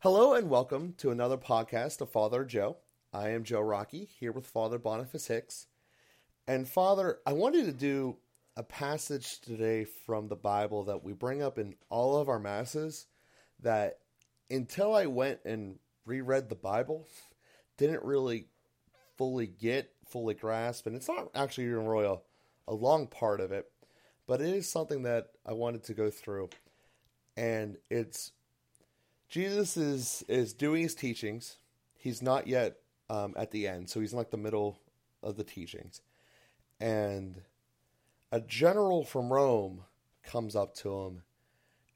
Hello and welcome to another podcast of Father Joe. I am Joe Rockey here with Father Boniface Hicks. And Father, I wanted to do a passage today from the Bible that we bring up in all of our masses that until I went and reread the Bible, didn't really fully get, fully grasp. And it's not actually even really a, a long part of it, but it is something that I wanted to go through. And it's Jesus is is doing his teachings. He's not yet um, at the end, so he's in like the middle of the teachings, and a general from Rome comes up to him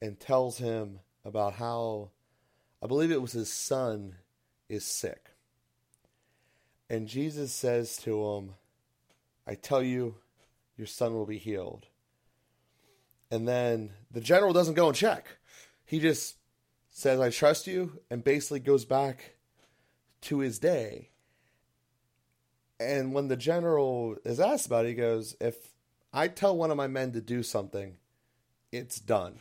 and tells him about how I believe it was his son is sick. And Jesus says to him, I tell you, your son will be healed. And then the general doesn't go and check. He just says, I trust you, and basically goes back to his day. And when the general is asked about it, he goes, If I tell one of my men to do something, it's done.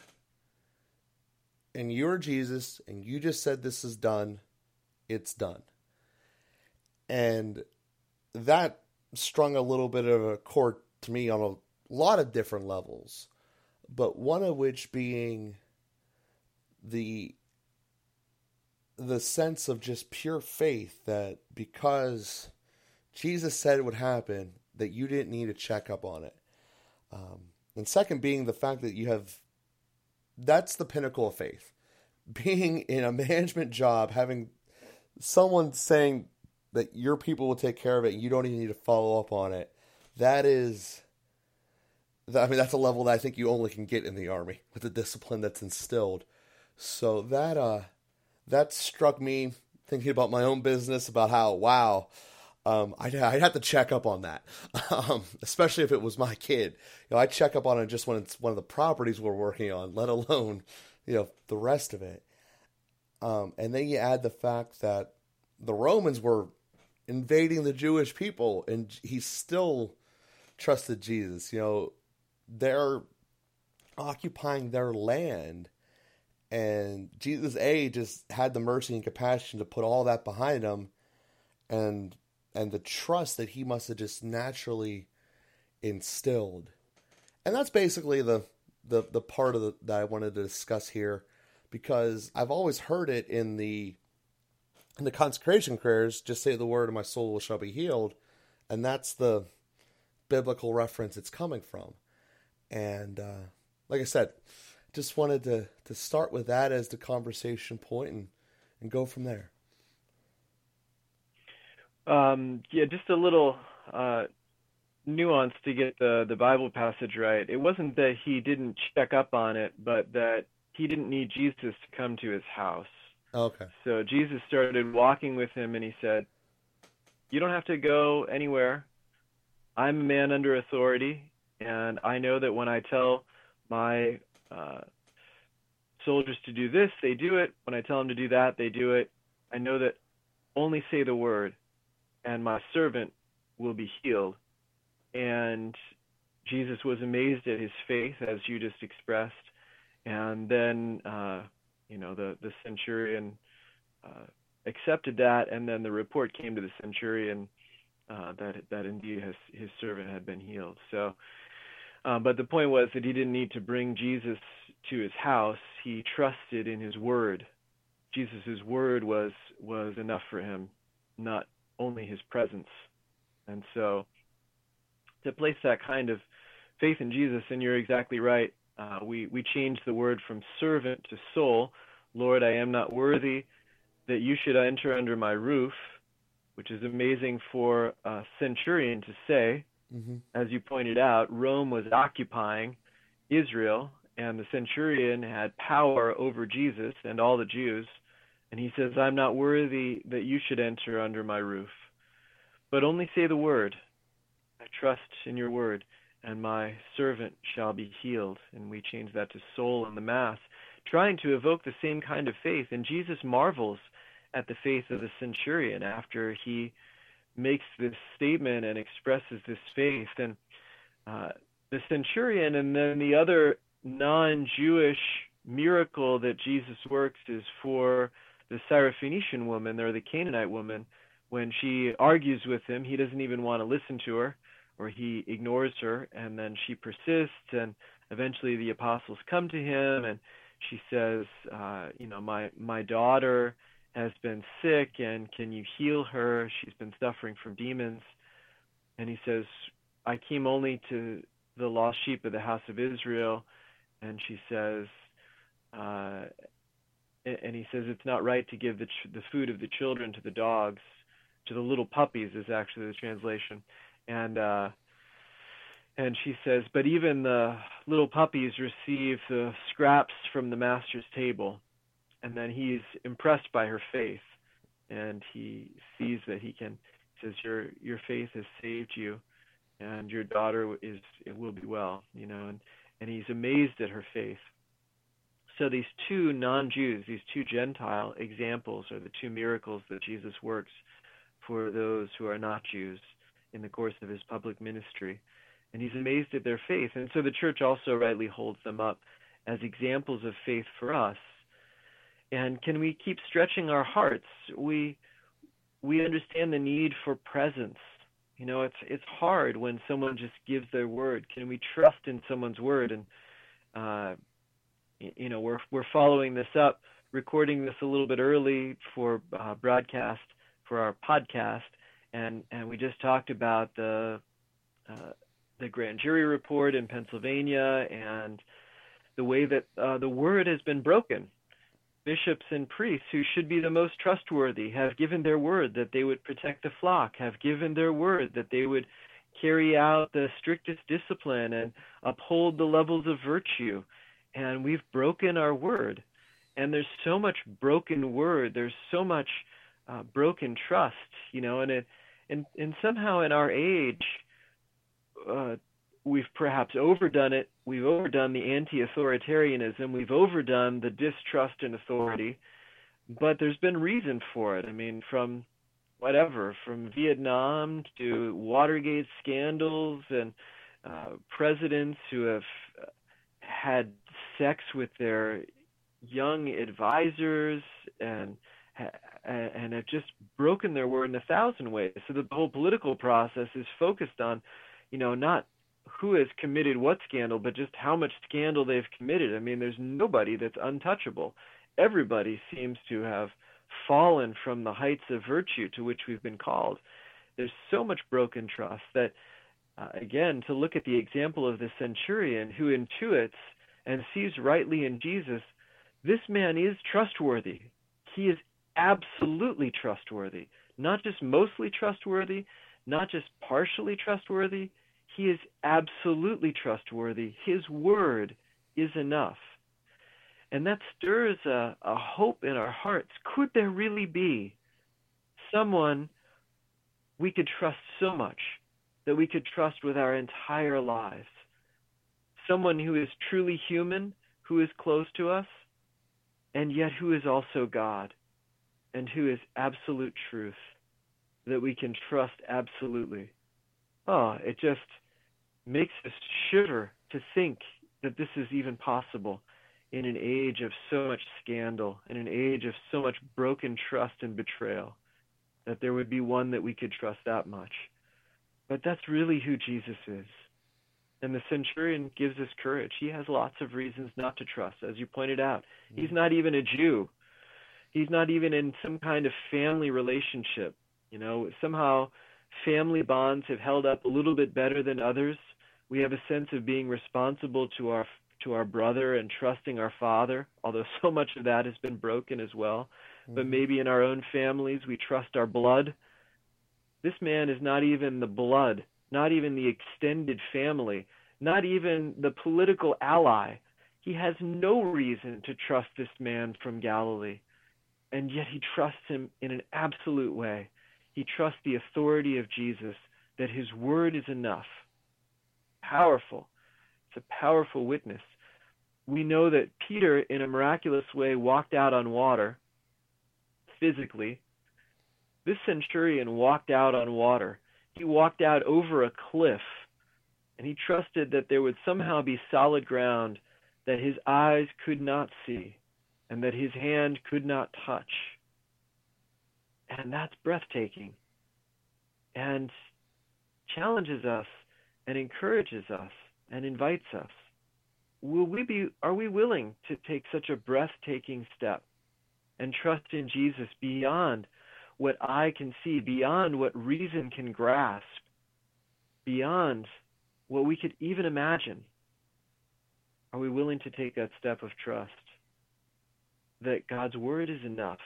And you're Jesus, and you just said this is done, it's done. And that strung a little bit of a chord to me on a lot of different levels, but one of which being the the sense of just pure faith that because Jesus said it would happen, that you didn't need to check up on it. Um, and second, being the fact that you have that's the pinnacle of faith. Being in a management job, having someone saying that your people will take care of it and you don't even need to follow up on it, that is. I mean, that's a level that I think you only can get in the army with the discipline that's instilled. So that uh, that struck me thinking about my own business about how wow um, I'd, I'd have to check up on that, um, especially if it was my kid. You know, I check up on it just when it's one of the properties we're working on, let alone, you know, the rest of it. Um, and then you add the fact that the Romans were invading the Jewish people, and he still trusted Jesus. You know, they're occupying their land, and Jesus A just had the mercy and compassion to put all that behind him and and the trust that he must have just naturally instilled. And that's basically the the the part of the, that I wanted to discuss here because I've always heard it in the in the consecration prayers just say the word and my soul shall be healed and that's the biblical reference it's coming from. And uh, like I said, just wanted to to start with that as the conversation point and and go from there. Um, yeah, just a little uh, nuance to get the the Bible passage right. It wasn't that he didn't check up on it, but that he didn't need Jesus to come to his house. Okay. So Jesus started walking with him, and he said, "You don't have to go anywhere. I'm a man under authority, and I know that when I tell my uh, soldiers to do this, they do it. When I tell them to do that, they do it. I know that only say the word, and my servant will be healed. And Jesus was amazed at his faith, as you just expressed. And then, uh, you know, the, the centurion uh, accepted that, and then the report came to the centurion uh, that that indeed his, his servant had been healed. So, uh, but the point was that he didn't need to bring Jesus to his house. He trusted in his word. Jesus' word was was enough for him, not only his presence. And so to place that kind of faith in Jesus, and you're exactly right, uh, we, we changed the word from servant to soul. Lord, I am not worthy that you should enter under my roof, which is amazing for a centurion to say. Mm-hmm. As you pointed out, Rome was occupying Israel, and the centurion had power over Jesus and all the Jews. And he says, I'm not worthy that you should enter under my roof, but only say the word. I trust in your word, and my servant shall be healed. And we change that to soul in the Mass, trying to evoke the same kind of faith. And Jesus marvels at the faith of the centurion after he makes this statement and expresses this faith. And uh, the centurion and then the other non Jewish miracle that Jesus works is for the Syrophoenician woman or the Canaanite woman, when she argues with him, he doesn't even want to listen to her or he ignores her and then she persists and eventually the apostles come to him and she says uh, you know my my daughter has been sick and can you heal her? She's been suffering from demons. And he says i came only to the lost sheep of the house of israel. And she says uh, and he says it's not right to give the the food of the children to the dogs to the little puppies is actually the translation. And uh, and she says, but even the little puppies receive the scraps from the master's table. And then he's impressed by her faith, and he sees that he can. He says, "Your your faith has saved you, and your daughter is it will be well." You know, and and he's amazed at her faith. So these two non-Jews, these two Gentile examples, are the two miracles that Jesus works for those who are not Jews in the course of his public ministry. And he's amazed at their faith. And so the church also rightly holds them up as examples of faith for us. And can we keep stretching our hearts? We we understand the need for presence. You know, it's it's hard when someone just gives their word. Can we trust in someone's word? And uh, you know, we're we're following this up, recording this a little bit early for uh, broadcast for our podcast, and and we just talked about the uh, the grand jury report in Pennsylvania and the way that uh, the word has been broken. Bishops and priests who should be the most trustworthy have given their word that they would protect the flock, have given their word that they would carry out the strictest discipline and uphold the levels of virtue. And we've broken our word. And there's so much broken word. There's so much uh, broken trust, you know, and it, and and somehow in our age, uh, we've perhaps overdone it. We've overdone the anti-authoritarianism. We've overdone the distrust in authority, but there's been reason for it. I mean, from whatever, from Vietnam to Watergate scandals and uh, presidents who have had sex with their young advisors and and have just broken their word in a thousand ways. So the whole political process is focused on, you know, not who has committed what scandal, but just how much scandal they've committed. I mean, there's nobody that's untouchable. Everybody seems to have fallen from the heights of virtue to which we've been called. There's so much broken trust that, uh, again, to look at the example of the centurion who intuits and sees rightly in Jesus, this man is trustworthy. He is absolutely trustworthy, not just mostly trustworthy, not just partially trustworthy. He is absolutely trustworthy. His word is enough. And that stirs a, a hope in our hearts. Could there really be someone we could trust so much that we could trust with our entire lives? Someone who is truly human, who is close to us, and yet who is also God and who is absolute truth that we can trust absolutely. Oh, it just makes us shiver to think that this is even possible in an age of so much scandal, in an age of so much broken trust and betrayal, that there would be one that we could trust that much. But that's really who Jesus is. And the centurion gives us courage. He has lots of reasons not to trust, as you pointed out. He's mm. not even a Jew he's not even in some kind of family relationship. You know, somehow family bonds have held up a little bit better than others. We have a sense of being responsible to our to our brother and trusting our father, although so much of that has been broken as well. Mm-hmm. But maybe in our own families we trust our blood. This man is not even the blood, not even the extended family, not even the political ally. He has no reason to trust this man from Galilee and yet he trusts him in an absolute way. He trusts the authority of Jesus, that his word is enough. Powerful. It's a powerful witness. We know that Peter, in a miraculous way, walked out on water physically. This centurion walked out on water. He walked out over a cliff, and he trusted that there would somehow be solid ground that his eyes could not see and that his hand could not touch. And that's breathtaking and challenges us and encourages us and invites us. Will we be are we willing to take such a breathtaking step and trust in Jesus beyond what I can see, beyond what reason can grasp, beyond what we could even imagine? Are we willing to take that step of trust that God's word is enough?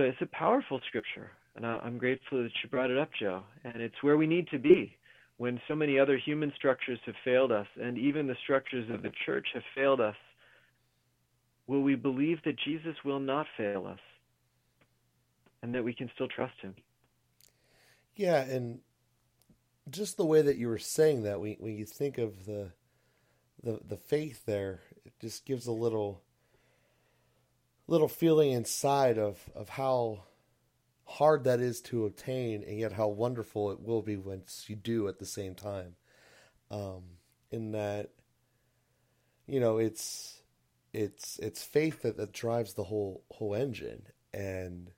So it's a powerful scripture, and I'm grateful that you brought it up, Joe. And it's where we need to be when so many other human structures have failed us, and even the structures of the church have failed us. Will we believe that Jesus will not fail us? and that we can still trust him. Yeah, and just the way that you were saying that, when, you think of the, the the faith there, it just gives a little little feeling inside of, of how hard that is to obtain, and yet how wonderful it will be once you do at the same time. Um, in that, you know, it's it's it's faith that, that drives the whole whole engine, and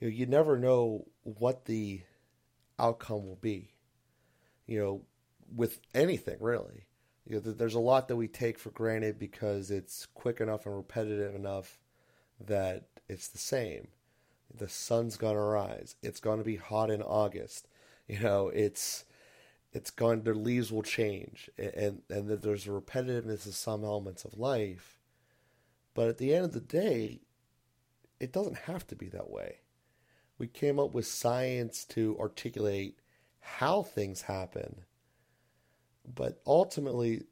you know, you never know what the outcome will be. You know, with anything really. You know, there's a lot that we take for granted because it's quick enough and repetitive enough that it's the same. The sun's gonna rise. It's gonna be hot in August. You know, it's it's going. The leaves will change, and and that there's a repetitiveness of some elements of life. But at the end of the day, it doesn't have to be that way we came up with science to articulate how things happen. But ultimately,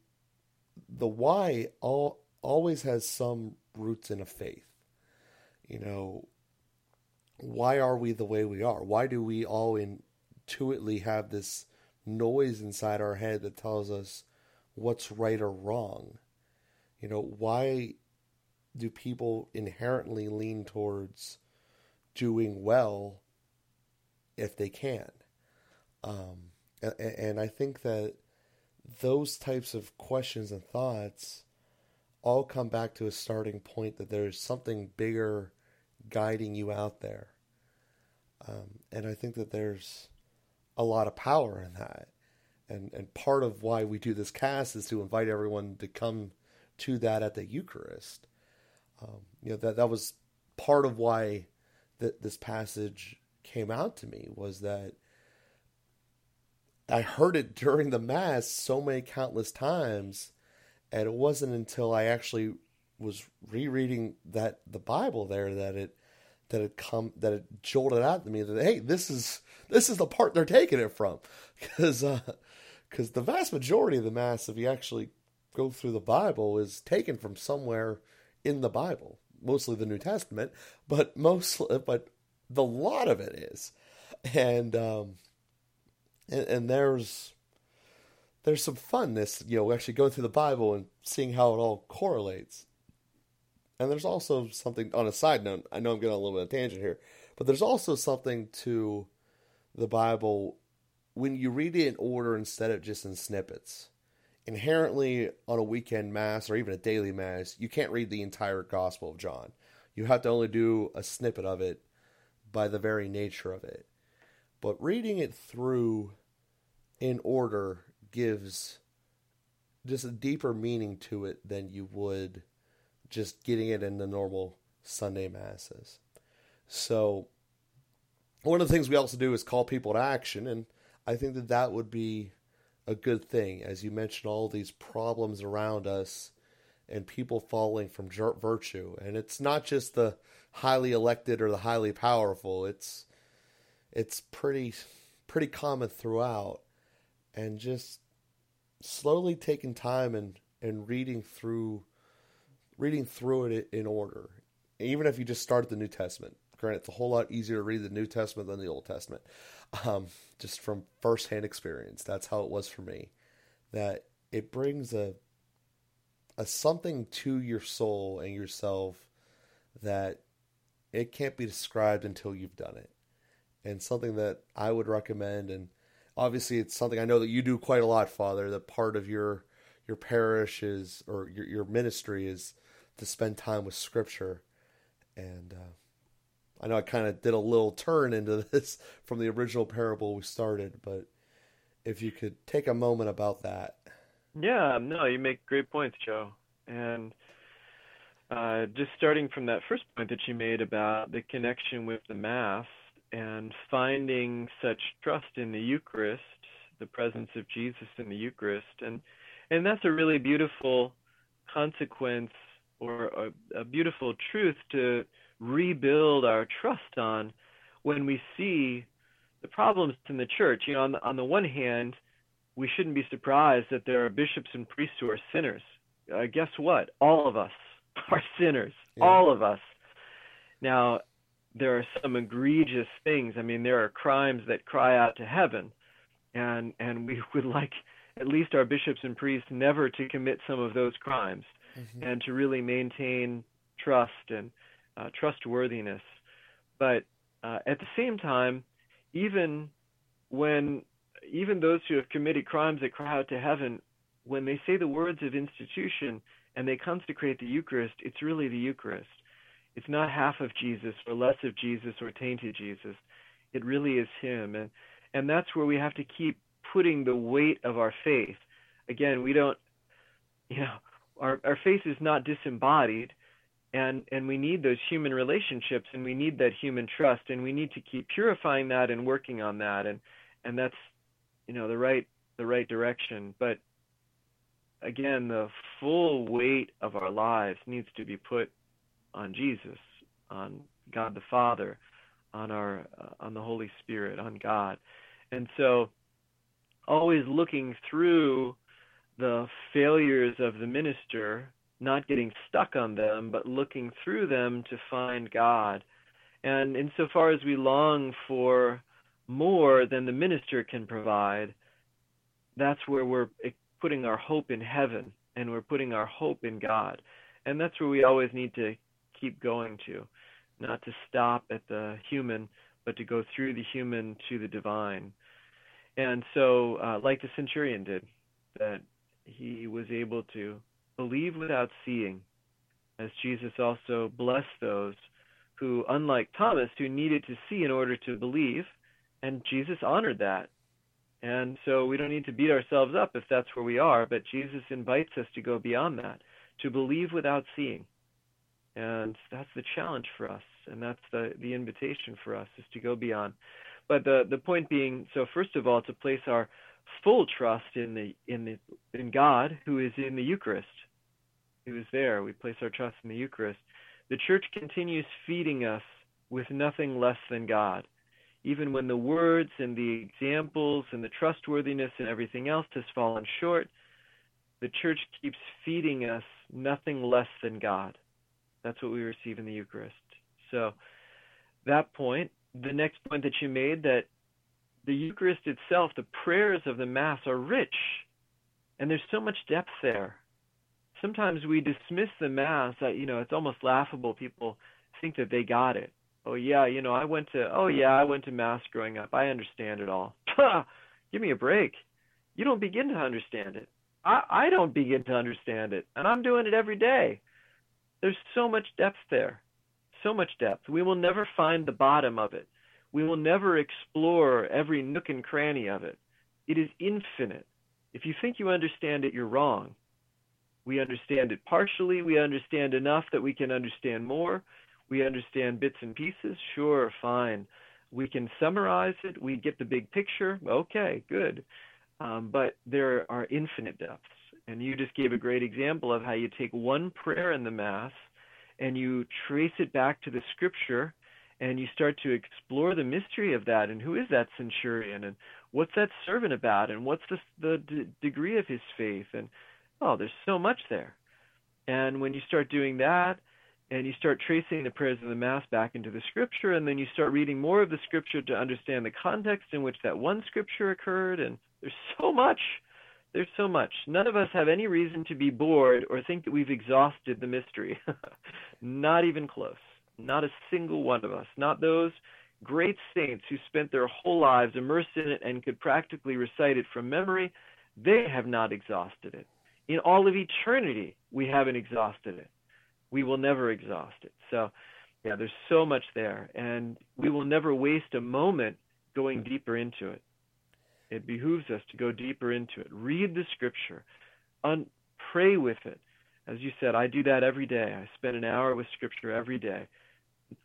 the why all, always has some roots in a faith. You know, why are we the way we are? Why do we all intuitively have this noise inside our head that tells us what's right or wrong? You know, why do people inherently lean towards doing well if they can. Um, and, and I think that those types of questions and thoughts all come back to a starting point that there's something bigger guiding you out there. Um, and I think that there's a lot of power in that. And, and part of why we do this cast is to invite everyone to come to that at the Eucharist. Um, you know, that, that was part of why that this passage came out to me was that I heard it during the mass so many countless times, and it wasn't until I actually was rereading that the Bible there that it that it come that it jolted out to me that hey this is this is the part they're taking it from. Because because uh, the vast majority of the mass if you actually go through the Bible is taken from somewhere in the Bible mostly the New Testament, but mostly, but the lot of it is, and um, and, and there's there's some funness, you know, actually going through the Bible and seeing how it all correlates. And there's also something on a side note. I know I'm getting a little bit of tangent here, but there's also something to the Bible when you read it in order instead of just in snippets inherently on a weekend mass or even a daily mass, you can't read the entire Gospel of John. You have to only do a snippet of it by the very nature of it. But reading it through in order gives just a deeper meaning to it than you would just getting it in the normal Sunday masses. So, one of the things we also do is call people to action, and I think that that would be a good thing. As you mentioned, all these problems around us and people falling from virtue. And it's not just the highly elected or the highly powerful. It's it's pretty pretty common throughout. And just slowly taking time and, and reading through reading through it in order. Even if you just start the New Testament. Granted, it's a whole lot easier to read the New Testament than the Old Testament um, just from firsthand experience. That's how it was for me. That it brings a a something to your soul and yourself that it can't be described until you've done it. And something that I would recommend and obviously it's something I know that you do quite a lot, Father, that part of your your parish is or your your ministry is to spend time with scripture. And uh, I know I kind of did a little turn into this from the original parable we started, but if you could take a moment about that. Yeah, no, you make great points, Joe. And uh, just starting from that first point that you made about the connection with the Mass and finding such trust in the Eucharist, the presence of Jesus in the Eucharist, and and that's a really beautiful consequence or a, a beautiful truth to rebuild our trust on when we see the problems in the church. You know, on the, on the one hand, we shouldn't be surprised that there are bishops and priests who are sinners. Uh, guess what? All of us are sinners. Yeah. All of us. Now, there are some egregious things. I mean, there are crimes that cry out to heaven, and and we would like at least our bishops and priests never to commit some of those crimes, mm-hmm. and to really maintain trust and uh, trustworthiness. But uh, at the same time, even when even those who have committed crimes that cry out to heaven, when they say the words of institution and they consecrate the Eucharist, it's really the Eucharist. It's not half of Jesus or less of Jesus or tainted Jesus. It really is Him, and and that's where we have to keep putting the weight of our faith. Again, we don't, you know, our our faith is not disembodied and and we need those human relationships and we need that human trust and we need to keep purifying that and working on that and and that's you know the right the right direction but again the full weight of our lives needs to be put on Jesus on God the Father on our uh, on the Holy Spirit on God and so always looking through the failures of the minister not getting stuck on them, but looking through them to find God. And insofar as we long for more than the minister can provide, that's where we're putting our hope in heaven and we're putting our hope in God. And that's where we always need to keep going to, not to stop at the human, but to go through the human to the divine. And so, uh, like the centurion did, that he was able to believe without seeing, as Jesus also blessed those who, unlike Thomas, who needed to see in order to believe, and Jesus honored that. And so we don't need to beat ourselves up if that's where we are, but Jesus invites us to go beyond that, to believe without seeing. And that's the challenge for us, and that's the, the invitation for us is to go beyond. But the, the point being, so first of all, to place our full trust in the in the in God who is in the Eucharist, who is there. We place our trust in the Eucharist. The church continues feeding us with nothing less than God. Even when the words and the examples and the trustworthiness and everything else has fallen short, the church keeps feeding us nothing less than God. That's what we receive in the Eucharist. So, that point, the next point that you made, that the Eucharist itself, the prayers of the Mass are rich, and there's so much depth there sometimes we dismiss the mass. Uh, you know, it's almost laughable. People think that they got it. Oh yeah, you know, I went to. Oh yeah, I went to mass growing up. I understand it all. Give me a break. You don't begin to understand it. I I don't begin to understand it, and I'm doing it every day. There's so much depth there, so much depth. We will never find the bottom of it. We will never explore every nook and cranny of it. It is infinite. If you think you understand it, you're wrong. We understand it partially. We understand enough that we can understand more. We understand bits and pieces. Sure, fine. We can summarize it. We get the big picture. Okay, good. Um, but there are infinite depths. And you just gave a great example of how you take one prayer in the Mass and you trace it back to the scripture and you start to explore the mystery of that and who is that centurion and what's that servant about and what's the, the d- degree of his faith and Oh, there's so much there. And when you start doing that, and you start tracing the prayers of the Mass back into the Scripture, and then you start reading more of the Scripture to understand the context in which that one Scripture occurred, and there's so much. There's so much. None of us have any reason to be bored or think that we've exhausted the mystery. Not even close. Not a single one of us. Not those great saints who spent their whole lives immersed in it and could practically recite it from memory. They have not exhausted it in all of eternity, we haven't exhausted it. We will never exhaust it. So yeah, there's so much there, and we will never waste a moment going deeper into it. It behooves us to go deeper into it. Read the scripture, un- pray with it. As you said, I do that every day. I spend an hour with scripture every day.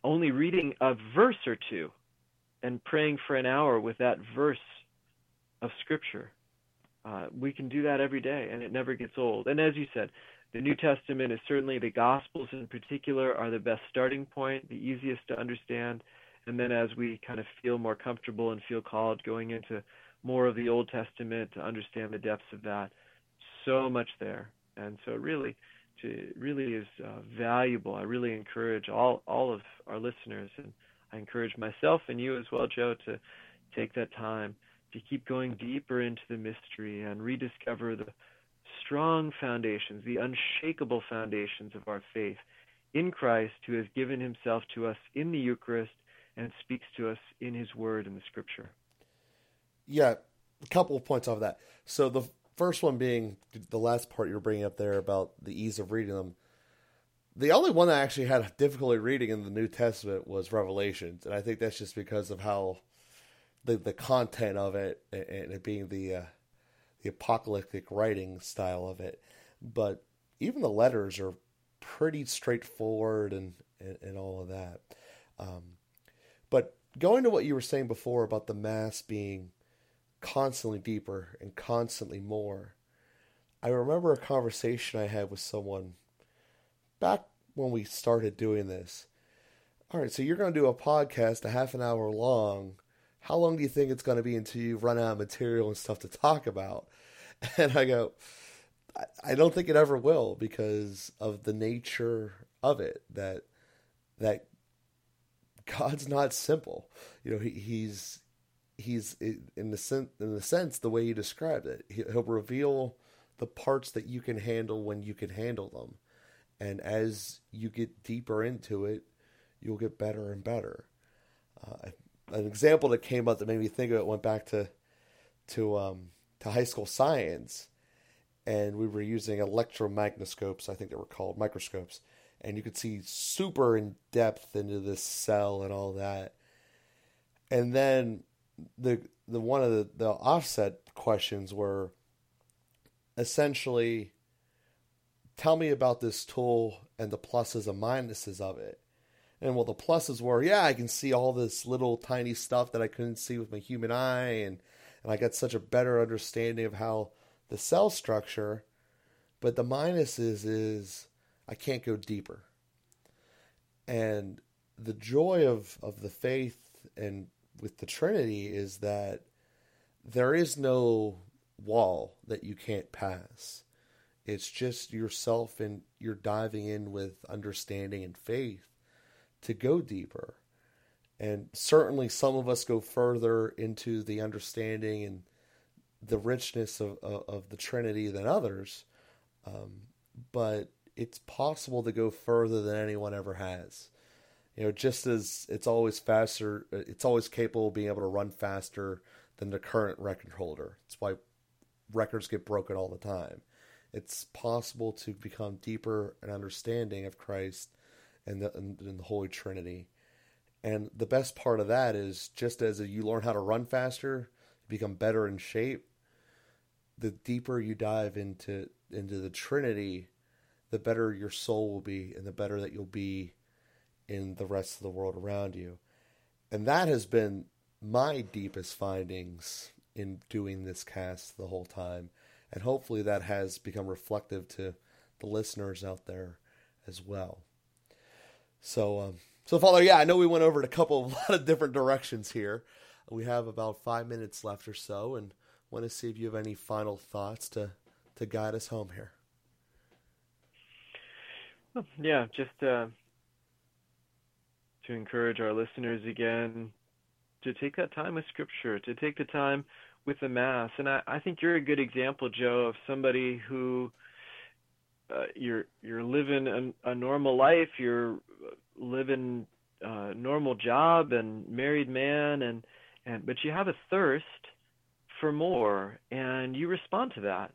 Only reading a verse or two and praying for an hour with that verse of scripture. Uh, we can do that every day, and it never gets old. And as you said, the New Testament is certainly the Gospels in particular are the best starting point, the easiest to understand. And then as we kind of feel more comfortable and feel called going into more of the Old Testament to understand the depths of that, so much there. And so it really, to, really is uh, valuable. I really encourage all all of our listeners, and I encourage myself and you as well, Joe, to take that time to keep going deeper into the mystery and rediscover the strong foundations, the unshakable foundations of our faith in Christ, who has given himself to us in the Eucharist and speaks to us in his word in the scripture. Yeah, a couple of points off that. So the first one being the last part you're bringing up there about the ease of reading them. The only one that I actually had difficulty reading in the New Testament was Revelations, and I think that's just because of how the the content of it and it being the uh, the apocalyptic writing style of it. But even the letters are pretty straightforward and, and, and all of that. Um, but going to what you were saying before about the Mass being constantly deeper and constantly more, I remember a conversation I had with someone back when we started doing this. All right, so you're going to do a podcast a half an hour long how long do you think it's going to be until you run out of material and stuff to talk about? And I go, I don't think it ever will because of the nature of it. That that God's not simple. You know, he, he's he's in the sense in the sense the way you described it. He'll reveal the parts that you can handle when you can handle them, and as you get deeper into it, you'll get better and better. Uh, an example that came up that made me think of it went back to to um, to high school science, and we were using electromagnoscopes. I think they were called microscopes, and you could see super in depth into this cell and all that. And then the the one of the, the offset questions were essentially tell me about this tool and the pluses and minuses of it. And well, the pluses were, yeah, I can see all this little tiny stuff that I couldn't see with my human eye, and and I got such a better understanding of how the cell structure. But the minuses is I can't go deeper. And the joy of, of the faith and with the Trinity is that there is no wall that you can't pass. It's just yourself and you're diving in with understanding and faith to go deeper. And certainly some of us go further into the understanding and the richness of, of, of the Trinity than others. Um, but it's possible to go further than anyone ever has. You know, just as it's always faster, it's always capable of being able to run faster than the current record holder. That's why records get broken all the time. It's possible to become deeper an understanding of Christ and the, and, and the Holy Trinity. And the best part of that is just as you learn how to run faster, become better in shape, the deeper you dive into into the Trinity, the better your soul will be and the better that you'll be in the rest of the world around you. And that has been my deepest findings in doing this cast the whole time. And hopefully that has become reflective to the listeners out there as well. So, um, so Father, yeah, I know we went over a couple of a lot of different directions here. We have about five minutes left or so, and want to see if you have any final thoughts to to guide us home here. Yeah, just uh, to encourage our listeners again to take that time with Scripture, to take the time with the Mass, and I, I think you're a good example, Joe, of somebody who uh, you're you're living a, a normal life, you're living a normal job and married man, and and but you have a thirst for more, and you respond to that.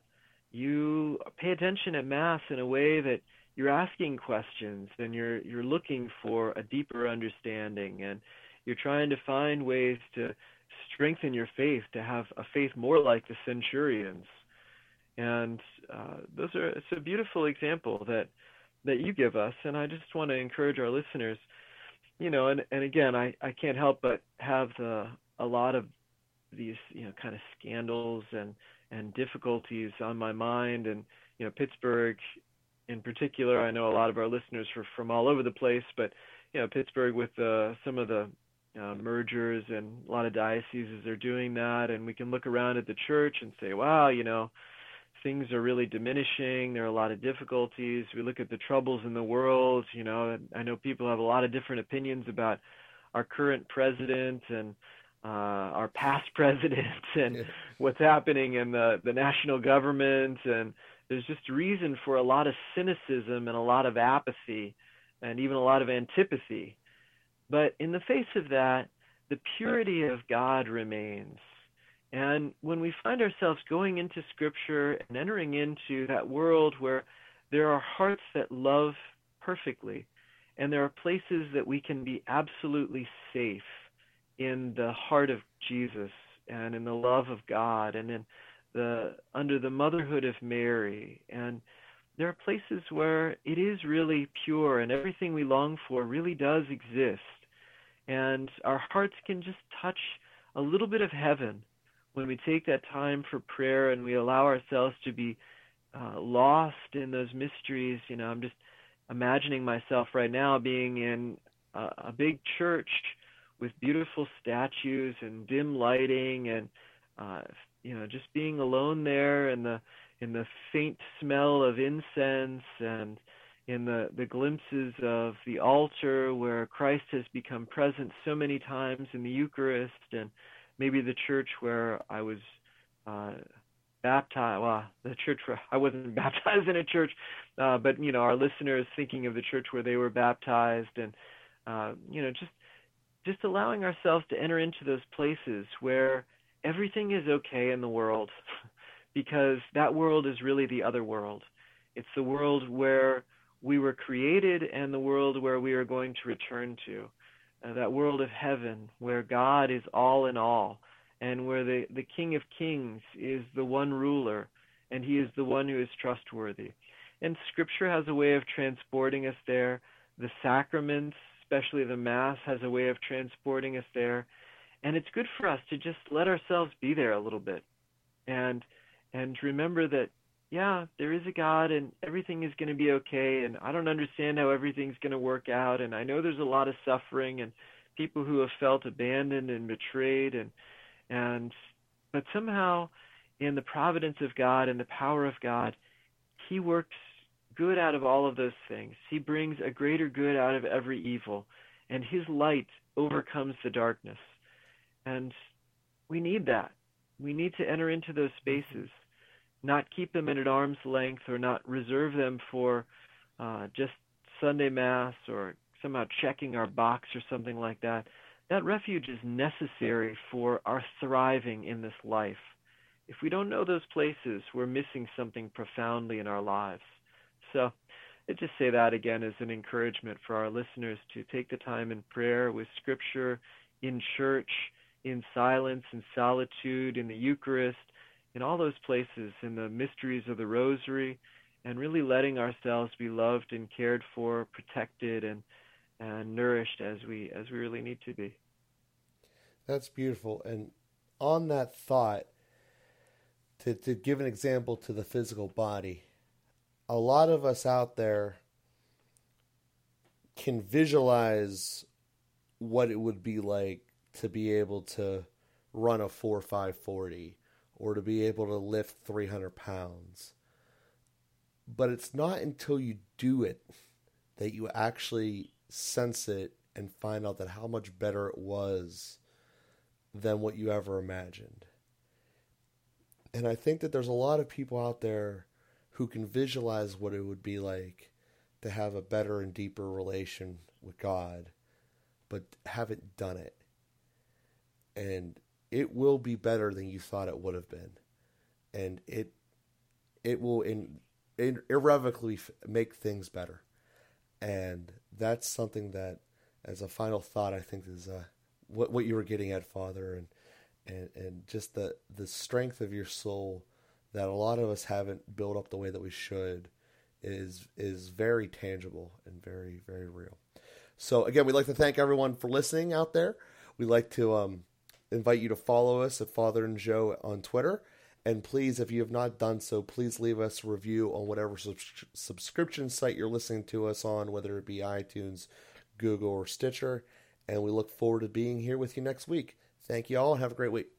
You pay attention at mass in a way that you're asking questions and you're you're looking for a deeper understanding and you're trying to find ways to strengthen your faith to have a faith more like the centurions. And uh, those are it's a beautiful example that that you give us and i just want to encourage our listeners you know and and again i i can't help but have the a lot of these you know kind of scandals and and difficulties on my mind and you know pittsburgh in particular i know a lot of our listeners are from all over the place but you know pittsburgh with uh, some of the uh, mergers and a lot of dioceses are doing that and we can look around at the church and say wow you know things are really diminishing there are a lot of difficulties we look at the troubles in the world you know i know people have a lot of different opinions about our current president and uh, our past presidents and yeah. what's happening in the the national government and there's just reason for a lot of cynicism and a lot of apathy and even a lot of antipathy but in the face of that, the purity of God remains. And when we find ourselves going into Scripture and entering into that world where there are hearts that love perfectly, and there are places that we can be absolutely safe in the heart of Jesus and in the love of God and in the under the motherhood of Mary and there are places where it is really pure and everything we long for really does exist and our hearts can just touch a little bit of heaven when we take that time for prayer and we allow ourselves to be uh, lost in those mysteries. You know, I'm just imagining myself right now being in a, a big church with beautiful statues and dim lighting and uh, you know just being alone there in the in the faint smell of incense and in the, the glimpses of the altar where Christ has become present so many times in the Eucharist, and maybe the church where I was uh, baptized. Well, the church where I wasn't baptized in a church, uh, but you know, our listeners thinking of the church where they were baptized, and uh, you know, just just allowing ourselves to enter into those places where everything is okay in the world, because that world is really the other world. It's the world where we were created and the world where we are going to return to. Uh, that world of heaven where God is all in all and where the, the King of Kings is the one ruler and he is the one who is trustworthy. And Scripture has a way of transporting us there. The sacraments, especially the Mass, has a way of transporting us there. And it's good for us to just let ourselves be there a little bit and and remember that yeah, there is a God and everything is going to be okay. And I don't understand how everything's going to work out. And I know there's a lot of suffering and people who have felt abandoned and betrayed. And, and, but somehow in the providence of God and the power of God, He works good out of all of those things. He brings a greater good out of every evil. And His light overcomes the darkness. And we need that. We need to enter into those spaces not keep them at arm's length or not reserve them for uh, just Sunday Mass or somehow checking our box or something like that. That refuge is necessary for our thriving in this life. If we don't know those places, we're missing something profoundly in our lives. So, I just say that again as an encouragement for our listeners to take the time in prayer with Scripture, in church, in silence, in solitude, in the Eucharist, in all those places, in the mysteries of the Rosary, and really letting ourselves be loved and cared for, protected, and and nourished as we as we really need to be. That's beautiful. And on that thought, to to give an example to the physical body, a lot of us out there can visualize what it would be like to be able to run a 4 5 40 or to be able to lift 300 pounds. But it's not until you do it that you actually sense it and find out that how much better it was than what you ever imagined. And I think that there's a lot of people out there who can visualize what it would be like to have a better and deeper relation with God, but haven't done it. And it will be better than you thought it would have been, and it it will in irrevocably make things better. And that's something that, as a final thought, I think is uh, what what you were getting at, Father, and and and just the the strength of your soul that a lot of us haven't built up the way that we should is is very tangible and very very real. So again, we'd like to thank everyone for listening out there. We'd like to um, invite you to follow us at Father and Joe on Twitter. And please, if you have not done so, please leave us a review on whatever subscription site you're listening to us on, whether it be iTunes, Google, or Stitcher. And we look forward to being here with you next week. Thank you all. Have a great week.